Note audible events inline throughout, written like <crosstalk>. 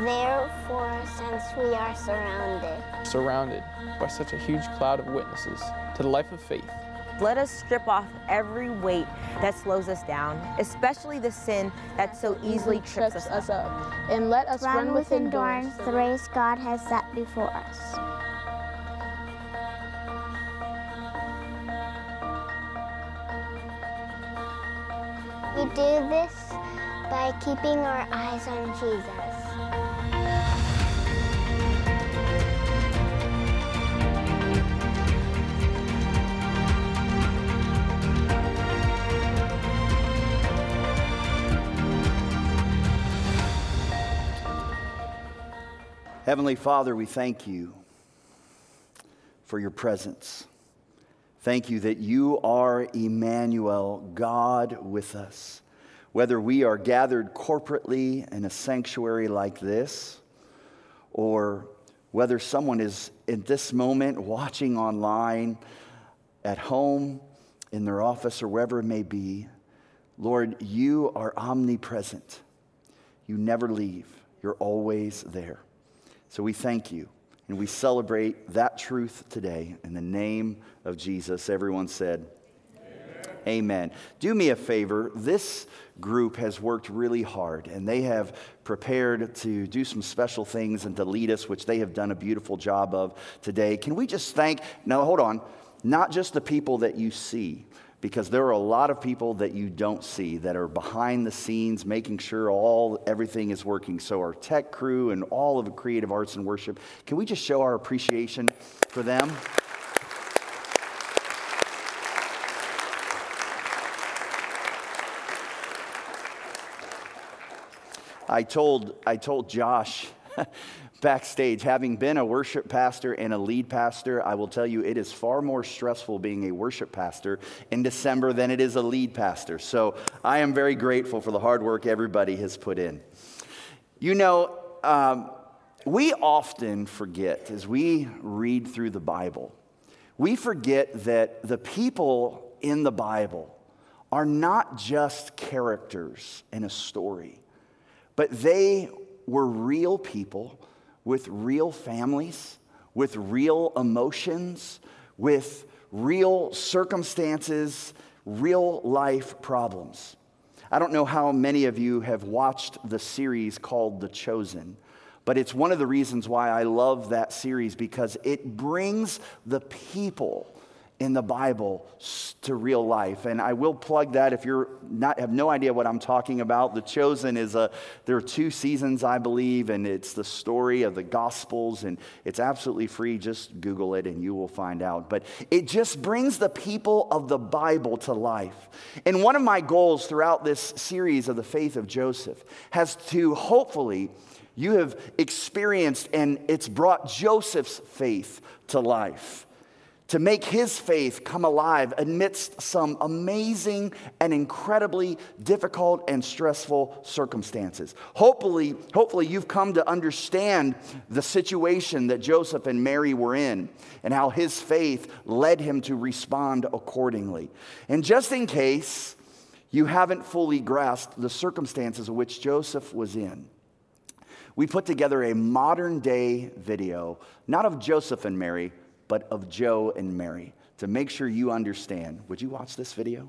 Therefore, since we are surrounded, surrounded by such a huge cloud of witnesses to the life of faith, let us strip off every weight that slows us down, especially the sin that so easily trips us, us up. And let us run, run with with endurance the race God has set before us. We do this by keeping our eyes on Jesus. Heavenly Father, we thank you for your presence. Thank you that you are Emmanuel, God with us. Whether we are gathered corporately in a sanctuary like this, or whether someone is in this moment watching online, at home, in their office, or wherever it may be, Lord, you are omnipresent. You never leave, you're always there. So we thank you and we celebrate that truth today in the name of Jesus. Everyone said, Amen. Do me a favor. This group has worked really hard and they have prepared to do some special things and to lead us, which they have done a beautiful job of today. Can we just thank, now hold on, not just the people that you see, because there are a lot of people that you don't see that are behind the scenes making sure all everything is working. So our tech crew and all of the creative arts and worship can we just show our appreciation for them? I told i told josh <laughs> backstage. Having been a worship pastor and a lead pastor, I will tell you it is far more stressful being a worship pastor in December than it is a lead pastor. So I am very grateful for the hard work everybody has put in. You know, um, we often forget as we read through the Bible, we forget that the people in the Bible are not just characters in a story, but they were real people with real families, with real emotions, with real circumstances, real life problems. I don't know how many of you have watched the series called The Chosen, but it's one of the reasons why I love that series because it brings the people in the Bible to real life. And I will plug that if you're not have no idea what I'm talking about. The Chosen is a there are two seasons, I believe, and it's the story of the Gospels, and it's absolutely free. Just Google it and you will find out. But it just brings the people of the Bible to life. And one of my goals throughout this series of the faith of Joseph has to hopefully you have experienced and it's brought Joseph's faith to life to make his faith come alive amidst some amazing and incredibly difficult and stressful circumstances. Hopefully, hopefully you've come to understand the situation that Joseph and Mary were in and how his faith led him to respond accordingly. And just in case you haven't fully grasped the circumstances in which Joseph was in, we put together a modern day video, not of Joseph and Mary, but of Joe and Mary to make sure you understand. Would you watch this video?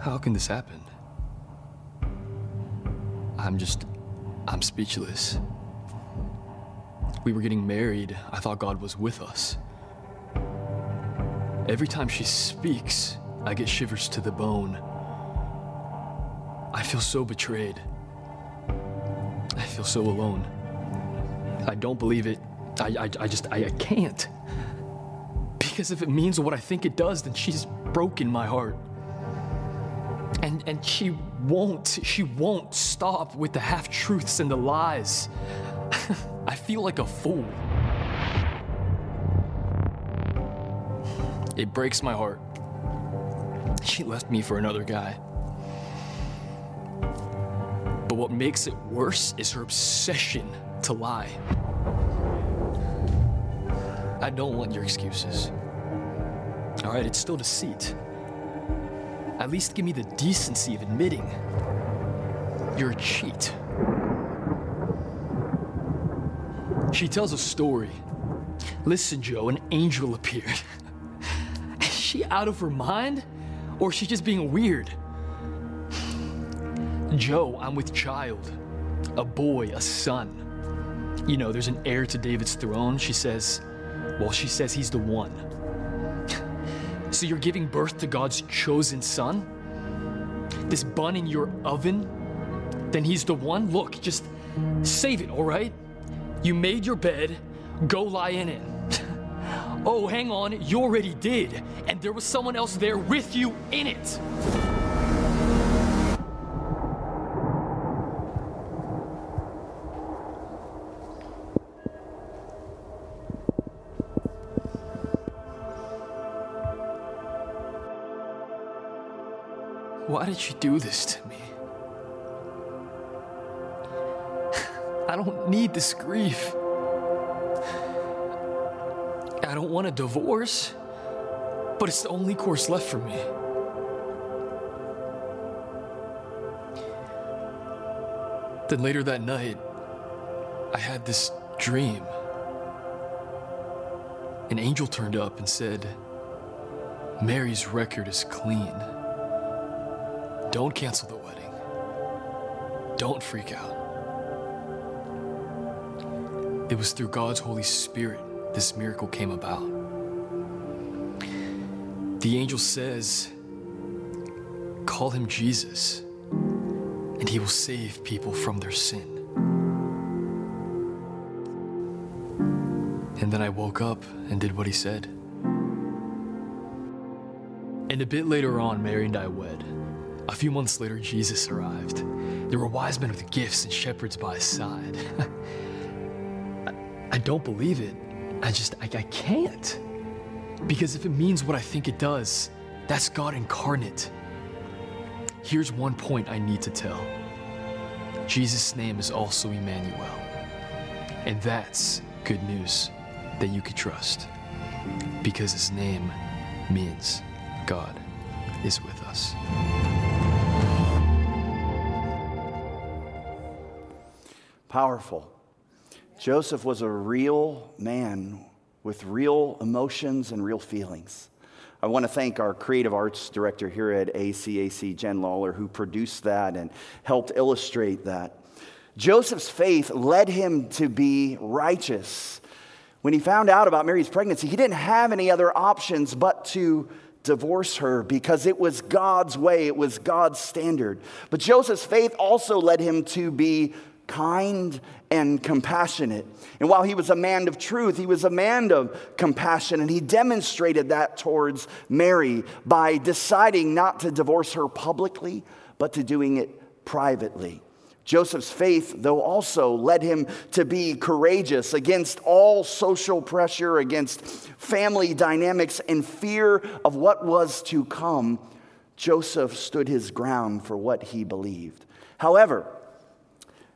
How can this happen? I'm just, I'm speechless. We were getting married. I thought God was with us. Every time she speaks, I get shivers to the bone. I feel so betrayed. I feel so alone. I don't believe it. I, I, I just, I, I can't. Because if it means what I think it does, then she's broken my heart. And, and she won't, she won't stop with the half truths and the lies. <laughs> I feel like a fool. It breaks my heart. She left me for another guy. But what makes it worse is her obsession to lie. I don't want your excuses. All right, it's still deceit. At least give me the decency of admitting you're a cheat. She tells a story. Listen, Joe, an angel appeared. <laughs> Is she out of her mind? Or is she just being weird? Joe, I'm with child. A boy, a son. You know, there's an heir to David's throne. She says, well, she says he's the one. <laughs> so you're giving birth to God's chosen son? This bun in your oven? Then he's the one? Look, just save it, all right? You made your bed, go lie in it. Oh, hang on, you already did, and there was someone else there with you in it. Why did you do this to me? <laughs> I don't need this grief. I don't want a divorce, but it's the only course left for me. Then later that night, I had this dream. An angel turned up and said, Mary's record is clean. Don't cancel the wedding. Don't freak out. It was through God's Holy Spirit this miracle came about. The angel says, Call him Jesus, and he will save people from their sin. And then I woke up and did what he said. And a bit later on, Mary and I wed. A few months later, Jesus arrived. There were wise men with gifts and shepherds by his side. <laughs> I, I, don't believe it. I just, I, I can't. Because if it means what I think it does, that's God incarnate. Here's one point I need to tell Jesus' name is also Emmanuel. And that's good news that you could trust. Because his name means God is with us. Powerful. Joseph was a real man with real emotions and real feelings. I want to thank our creative arts director here at ACAC, Jen Lawler, who produced that and helped illustrate that. Joseph's faith led him to be righteous. When he found out about Mary's pregnancy, he didn't have any other options but to divorce her because it was God's way, it was God's standard. But Joseph's faith also led him to be kind and compassionate. And while he was a man of truth, he was a man of compassion, and he demonstrated that towards Mary by deciding not to divorce her publicly, but to doing it privately. Joseph's faith, though, also led him to be courageous against all social pressure, against family dynamics, and fear of what was to come. Joseph stood his ground for what he believed. However,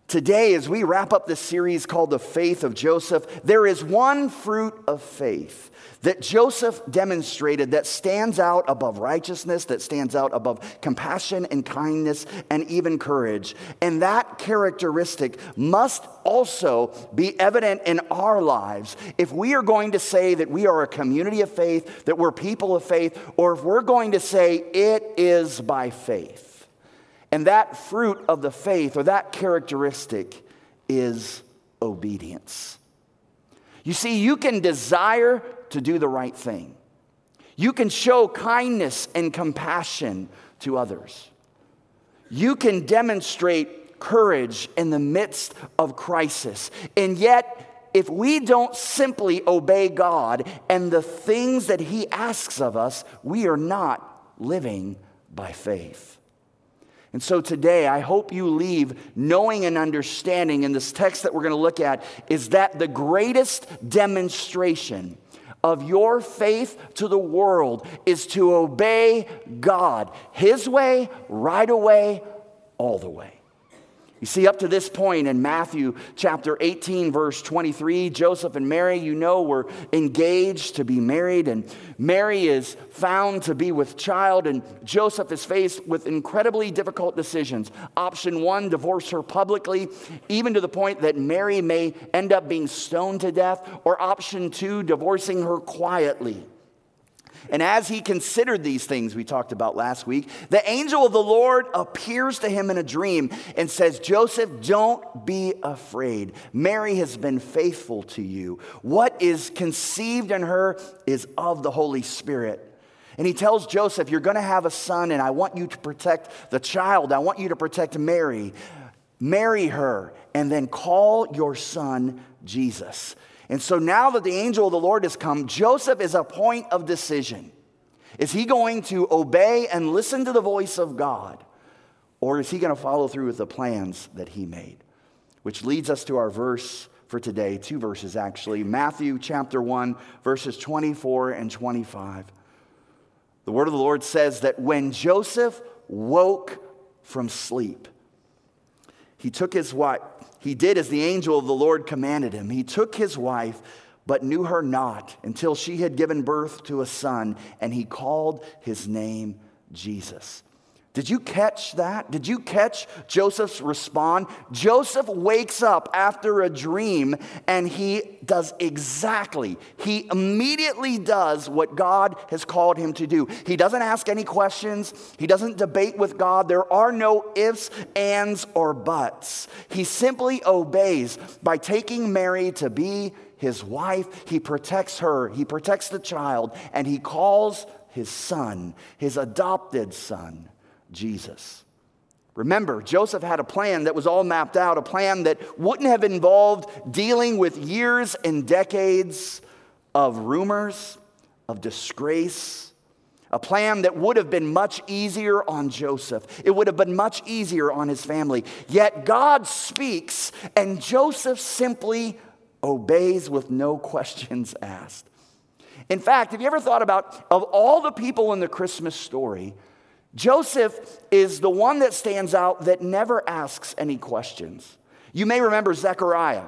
Today, as we wrap up this series called The Faith of Joseph, there is one fruit of faith that Joseph demonstrated that stands out above righteousness, that stands out above compassion and kindness and even courage. And that characteristic must also be evident in our lives if we are going to say that we are a community of faith, that we're people of faith, or if we're going to say it is by faith. And that fruit of the faith or that characteristic is obedience. You see, you can desire to do the right thing, you can show kindness and compassion to others, you can demonstrate courage in the midst of crisis. And yet, if we don't simply obey God and the things that He asks of us, we are not living by faith. And so today, I hope you leave knowing and understanding in this text that we're going to look at is that the greatest demonstration of your faith to the world is to obey God, His way, right away, all the way. You see, up to this point in Matthew chapter 18, verse 23, Joseph and Mary, you know, were engaged to be married, and Mary is found to be with child, and Joseph is faced with incredibly difficult decisions. Option one, divorce her publicly, even to the point that Mary may end up being stoned to death, or option two, divorcing her quietly. And as he considered these things we talked about last week, the angel of the Lord appears to him in a dream and says, Joseph, don't be afraid. Mary has been faithful to you. What is conceived in her is of the Holy Spirit. And he tells Joseph, You're going to have a son, and I want you to protect the child. I want you to protect Mary. Marry her, and then call your son Jesus. And so now that the angel of the Lord has come, Joseph is a point of decision. Is he going to obey and listen to the voice of God? Or is he going to follow through with the plans that he made? Which leads us to our verse for today, two verses actually Matthew chapter 1, verses 24 and 25. The word of the Lord says that when Joseph woke from sleep, he took his wife he did as the angel of the Lord commanded him. He took his wife, but knew her not until she had given birth to a son, and he called his name Jesus. Did you catch that? Did you catch Joseph's response? Joseph wakes up after a dream and he does exactly, he immediately does what God has called him to do. He doesn't ask any questions, he doesn't debate with God. There are no ifs, ands, or buts. He simply obeys by taking Mary to be his wife. He protects her, he protects the child, and he calls his son, his adopted son Jesus. Remember, Joseph had a plan that was all mapped out, a plan that wouldn't have involved dealing with years and decades of rumors, of disgrace, a plan that would have been much easier on Joseph. It would have been much easier on his family. Yet God speaks, and Joseph simply obeys with no <laughs> questions asked. In fact, have you ever thought about, of all the people in the Christmas story, Joseph is the one that stands out that never asks any questions. You may remember Zechariah.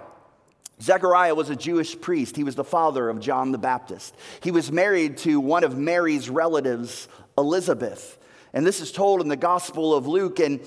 Zechariah was a Jewish priest. He was the father of John the Baptist. He was married to one of Mary's relatives, Elizabeth. And this is told in the Gospel of Luke. And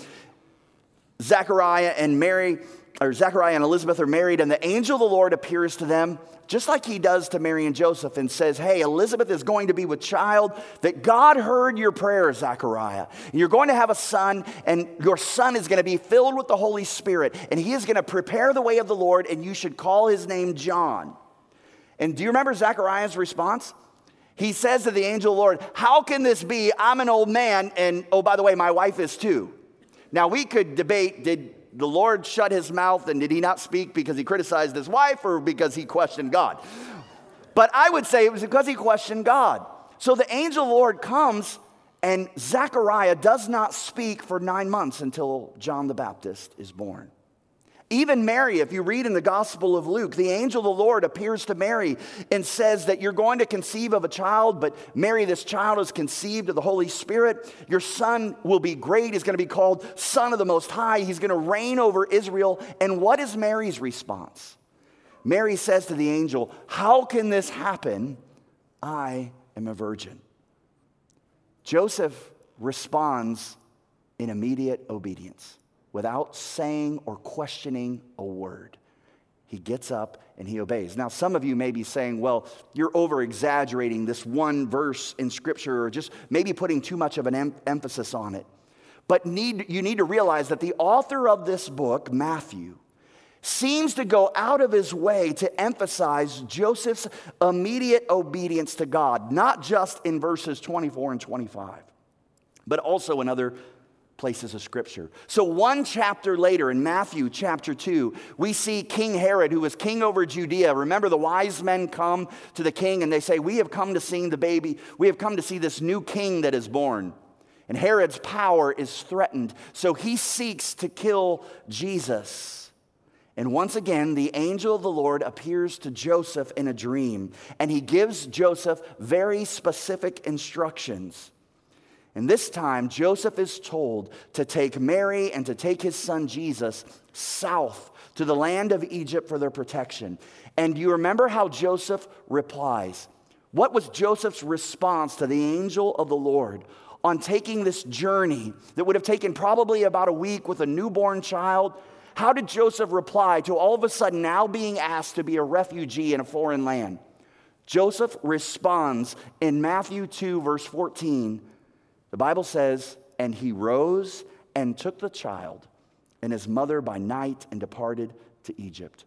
Zechariah and Mary, or Zechariah and Elizabeth are married, and the angel of the Lord appears to them just like he does to Mary and Joseph and says, Hey, Elizabeth is going to be with child, that God heard your prayer, Zechariah. You're going to have a son, and your son is going to be filled with the Holy Spirit, and he is going to prepare the way of the Lord, and you should call his name John. And do you remember Zechariah's response? He says to the angel of the Lord, How can this be? I'm an old man, and oh, by the way, my wife is too. Now, we could debate did the Lord shut his mouth and did he not speak because he criticized his wife or because he questioned God? But I would say it was because he questioned God. So the angel of the Lord comes and Zechariah does not speak for nine months until John the Baptist is born. Even Mary, if you read in the Gospel of Luke, the angel of the Lord appears to Mary and says that you're going to conceive of a child, but Mary, this child is conceived of the Holy Spirit. Your son will be great. He's going to be called Son of the Most High. He's going to reign over Israel. And what is Mary's response? Mary says to the angel, How can this happen? I am a virgin. Joseph responds in immediate obedience without saying or questioning a word. He gets up and he obeys. Now, some of you may be saying, well, you're over exaggerating this one verse in Scripture or just maybe putting too much of an em- emphasis on it. But need, you need to realize that the author of this book, Matthew, seems to go out of his way to emphasize Joseph's immediate obedience to God, not just in verses 24 and 25, but also in other places of scripture. So, one chapter later, in Matthew chapter 2, we see King Herod, who was king over Judea. Remember, the wise men come to the king and they say, We have come to see the baby, we have come to see this new king that is born. And Herod's power is threatened, so he seeks to kill Jesus. And once again, the angel of the Lord appears to Joseph in a dream, and he gives Joseph very specific instructions. And this time, Joseph is told to take Mary and to take his son Jesus south to the land of Egypt for their protection. And you remember how Joseph replies? What was Joseph's response to the angel of the Lord on taking this journey that would have taken probably about a week with a newborn child? How did Joseph reply to all of a sudden now being asked to be a refugee in a foreign land? Joseph responds in Matthew 2, verse 14. The Bible says, And he rose and took the child and his mother by night and departed to Egypt.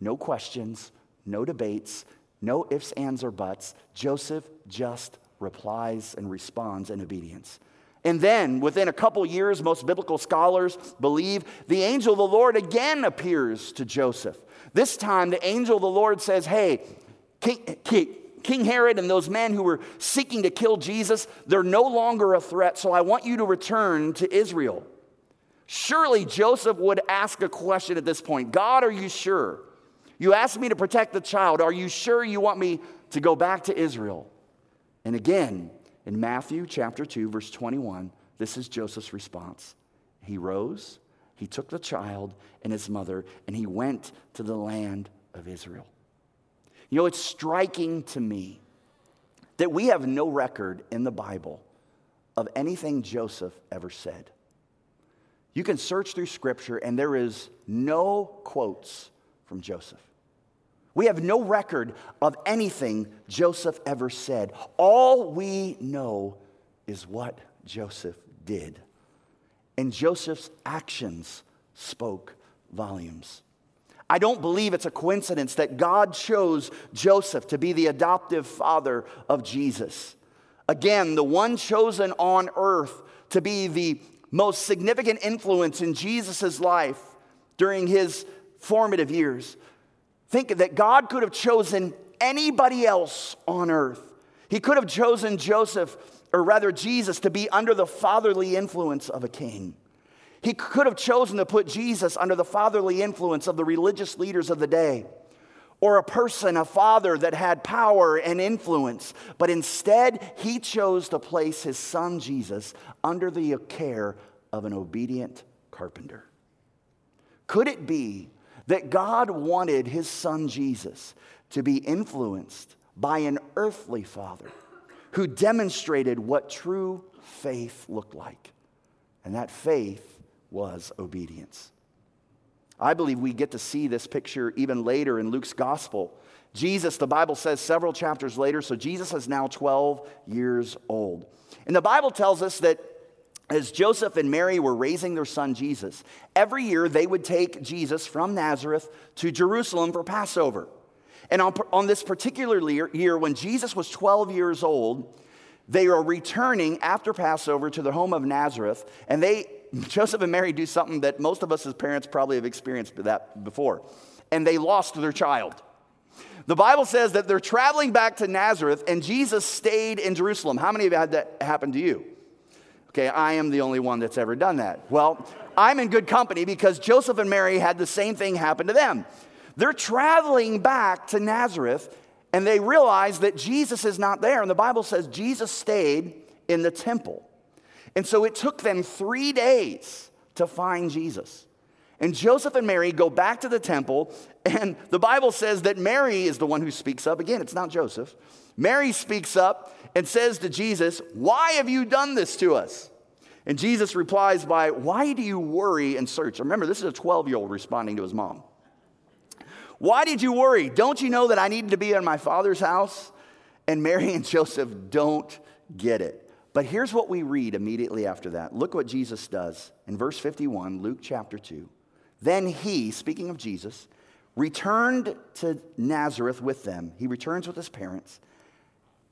No questions, no debates, no ifs, ands, or buts. Joseph just replies and responds in obedience. And then, within a couple years, most biblical scholars believe the angel of the Lord again appears to Joseph. This time, the angel of the Lord says, Hey, King, King Herod and those men who were seeking to kill Jesus, they're no longer a threat, so I want you to return to Israel. Surely Joseph would ask a question at this point God, are you sure? You asked me to protect the child. Are you sure you want me to go back to Israel? And again, in Matthew chapter 2, verse 21, this is Joseph's response. He rose, he took the child and his mother, and he went to the land of Israel. You know, it's striking to me that we have no record in the Bible of anything Joseph ever said. You can search through scripture, and there is no quotes from Joseph. We have no record of anything Joseph ever said. All we know is what Joseph did. And Joseph's actions spoke volumes. I don't believe it's a coincidence that God chose Joseph to be the adoptive father of Jesus. Again, the one chosen on earth to be the most significant influence in Jesus' life during his formative years. Think that God could have chosen anybody else on earth. He could have chosen Joseph, or rather Jesus, to be under the fatherly influence of a king. He could have chosen to put Jesus under the fatherly influence of the religious leaders of the day or a person, a father that had power and influence. But instead, he chose to place his son Jesus under the care of an obedient carpenter. Could it be that God wanted his son Jesus to be influenced by an earthly father who demonstrated what true faith looked like? And that faith was obedience. I believe we get to see this picture even later in Luke's gospel. Jesus, the Bible says several chapters later, so Jesus is now 12 years old. And the Bible tells us that as Joseph and Mary were raising their son Jesus, every year they would take Jesus from Nazareth to Jerusalem for Passover. And on, on this particular year, when Jesus was 12 years old, they are returning after Passover to the home of Nazareth, and they Joseph and Mary do something that most of us as parents probably have experienced that before, and they lost their child. The Bible says that they're traveling back to Nazareth and Jesus stayed in Jerusalem. How many of you had that happen to you? Okay, I am the only one that's ever done that. Well, I'm in good company because Joseph and Mary had the same thing happen to them. They're traveling back to Nazareth and they realize that Jesus is not there. And the Bible says Jesus stayed in the temple. And so it took them three days to find Jesus. And Joseph and Mary go back to the temple, and the Bible says that Mary is the one who speaks up. Again, it's not Joseph. Mary speaks up and says to Jesus, Why have you done this to us? And Jesus replies by, Why do you worry and search? Remember, this is a 12 year old responding to his mom. Why did you worry? Don't you know that I needed to be in my father's house? And Mary and Joseph don't get it. But here's what we read immediately after that. Look what Jesus does in verse 51, Luke chapter 2. Then he, speaking of Jesus, returned to Nazareth with them. He returns with his parents.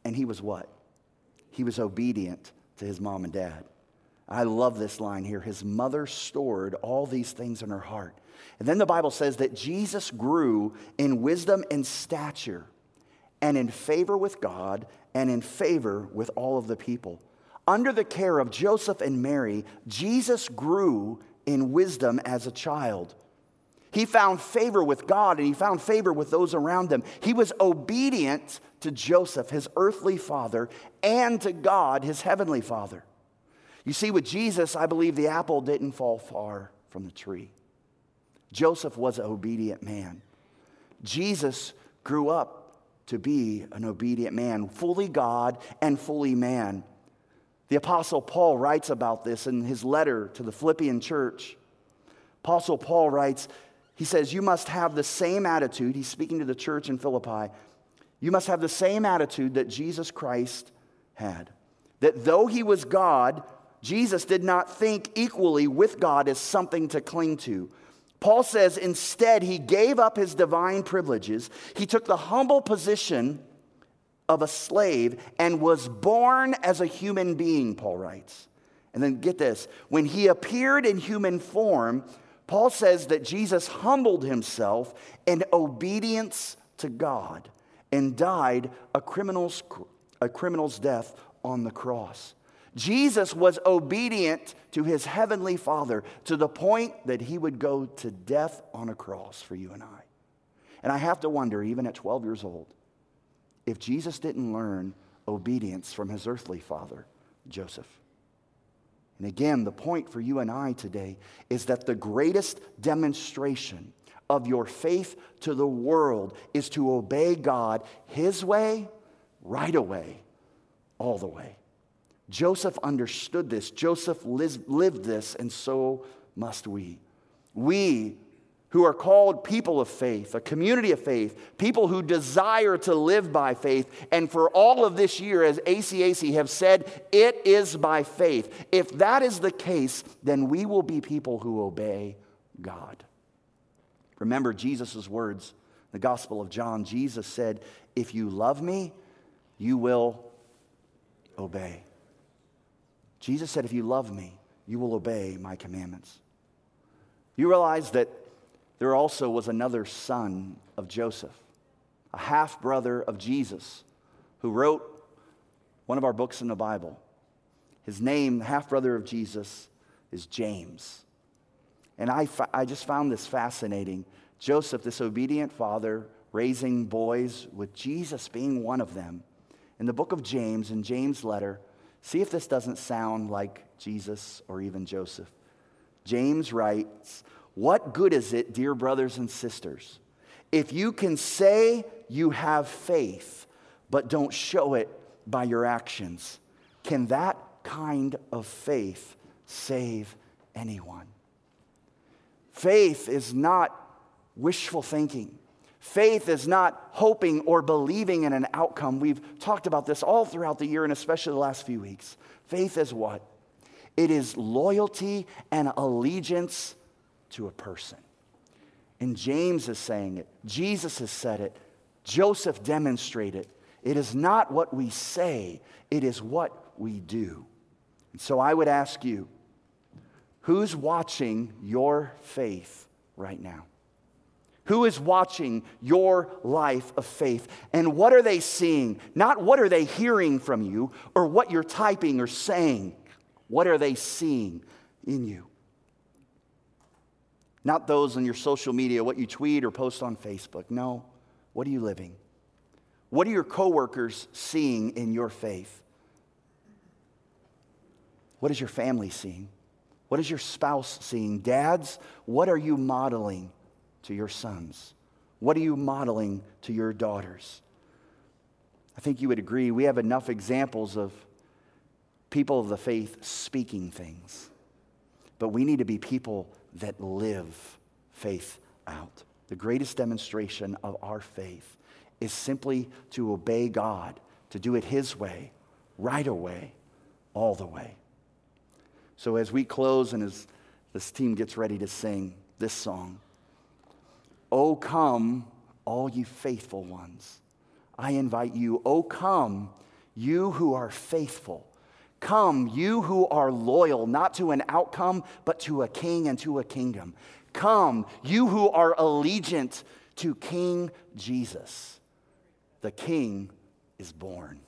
And he was what? He was obedient to his mom and dad. I love this line here. His mother stored all these things in her heart. And then the Bible says that Jesus grew in wisdom and stature and in favor with God and in favor with all of the people under the care of Joseph and Mary, Jesus grew in wisdom as a child. He found favor with God and he found favor with those around him. He was obedient to Joseph, his earthly father, and to God, his heavenly father. You see, with Jesus, I believe the apple didn't fall far from the tree. Joseph was an obedient man. Jesus grew up to be an obedient man, fully God and fully man. The Apostle Paul writes about this in his letter to the Philippian church. Apostle Paul writes, he says, You must have the same attitude. He's speaking to the church in Philippi. You must have the same attitude that Jesus Christ had. That though he was God, Jesus did not think equally with God as something to cling to. Paul says instead he gave up his divine privileges. He took the humble position of a slave and was born as a human being, Paul writes. And then get this when he appeared in human form, Paul says that Jesus humbled himself in obedience to God and died a criminal's, a criminal's death on the cross. Jesus was obedient to his heavenly Father to the point that he would go to death on a cross for you and I. And I have to wonder, even at 12 years old, if Jesus didn't learn obedience from his earthly father, Joseph. And again, the point for you and I today is that the greatest demonstration of your faith to the world is to obey God his way, right away, all the way. Joseph understood this. Joseph lived this, and so must we. We who are called people of faith, a community of faith, people who desire to live by faith. And for all of this year, as ACAC have said, it is by faith. If that is the case, then we will be people who obey God. Remember Jesus' words, the Gospel of John. Jesus said, If you love me, you will obey. Jesus said, If you love me, you will obey my commandments. You realize that there also was another son of Joseph, a half brother of Jesus, who wrote one of our books in the Bible. His name, the half brother of Jesus, is James. And I, I just found this fascinating. Joseph, this obedient father, raising boys, with Jesus being one of them. In the book of James, in James' letter, See if this doesn't sound like Jesus or even Joseph. James writes, What good is it, dear brothers and sisters, if you can say you have faith, but don't show it by your actions? Can that kind of faith save anyone? Faith is not wishful thinking. Faith is not hoping or believing in an outcome. We've talked about this all throughout the year and especially the last few weeks. Faith is what? It is loyalty and allegiance to a person. And James is saying it, Jesus has said it, Joseph demonstrated it. It is not what we say, it is what we do. And so I would ask you, who's watching your faith right now? Who is watching your life of faith? And what are they seeing? Not what are they hearing from you or what you're typing or saying. What are they seeing in you? Not those on your social media, what you tweet or post on Facebook. No. What are you living? What are your coworkers seeing in your faith? What is your family seeing? What is your spouse seeing? Dads, what are you modeling? to your sons? What are you modeling to your daughters? I think you would agree we have enough examples of people of the faith speaking things, but we need to be people that live faith out. The greatest demonstration of our faith is simply to obey God, to do it His way, right away, all the way. So as we close and as this team gets ready to sing this song, Oh, come, all you faithful ones. I invite you, oh, come, you who are faithful. Come, you who are loyal, not to an outcome, but to a king and to a kingdom. Come, you who are allegiant to King Jesus. The king is born.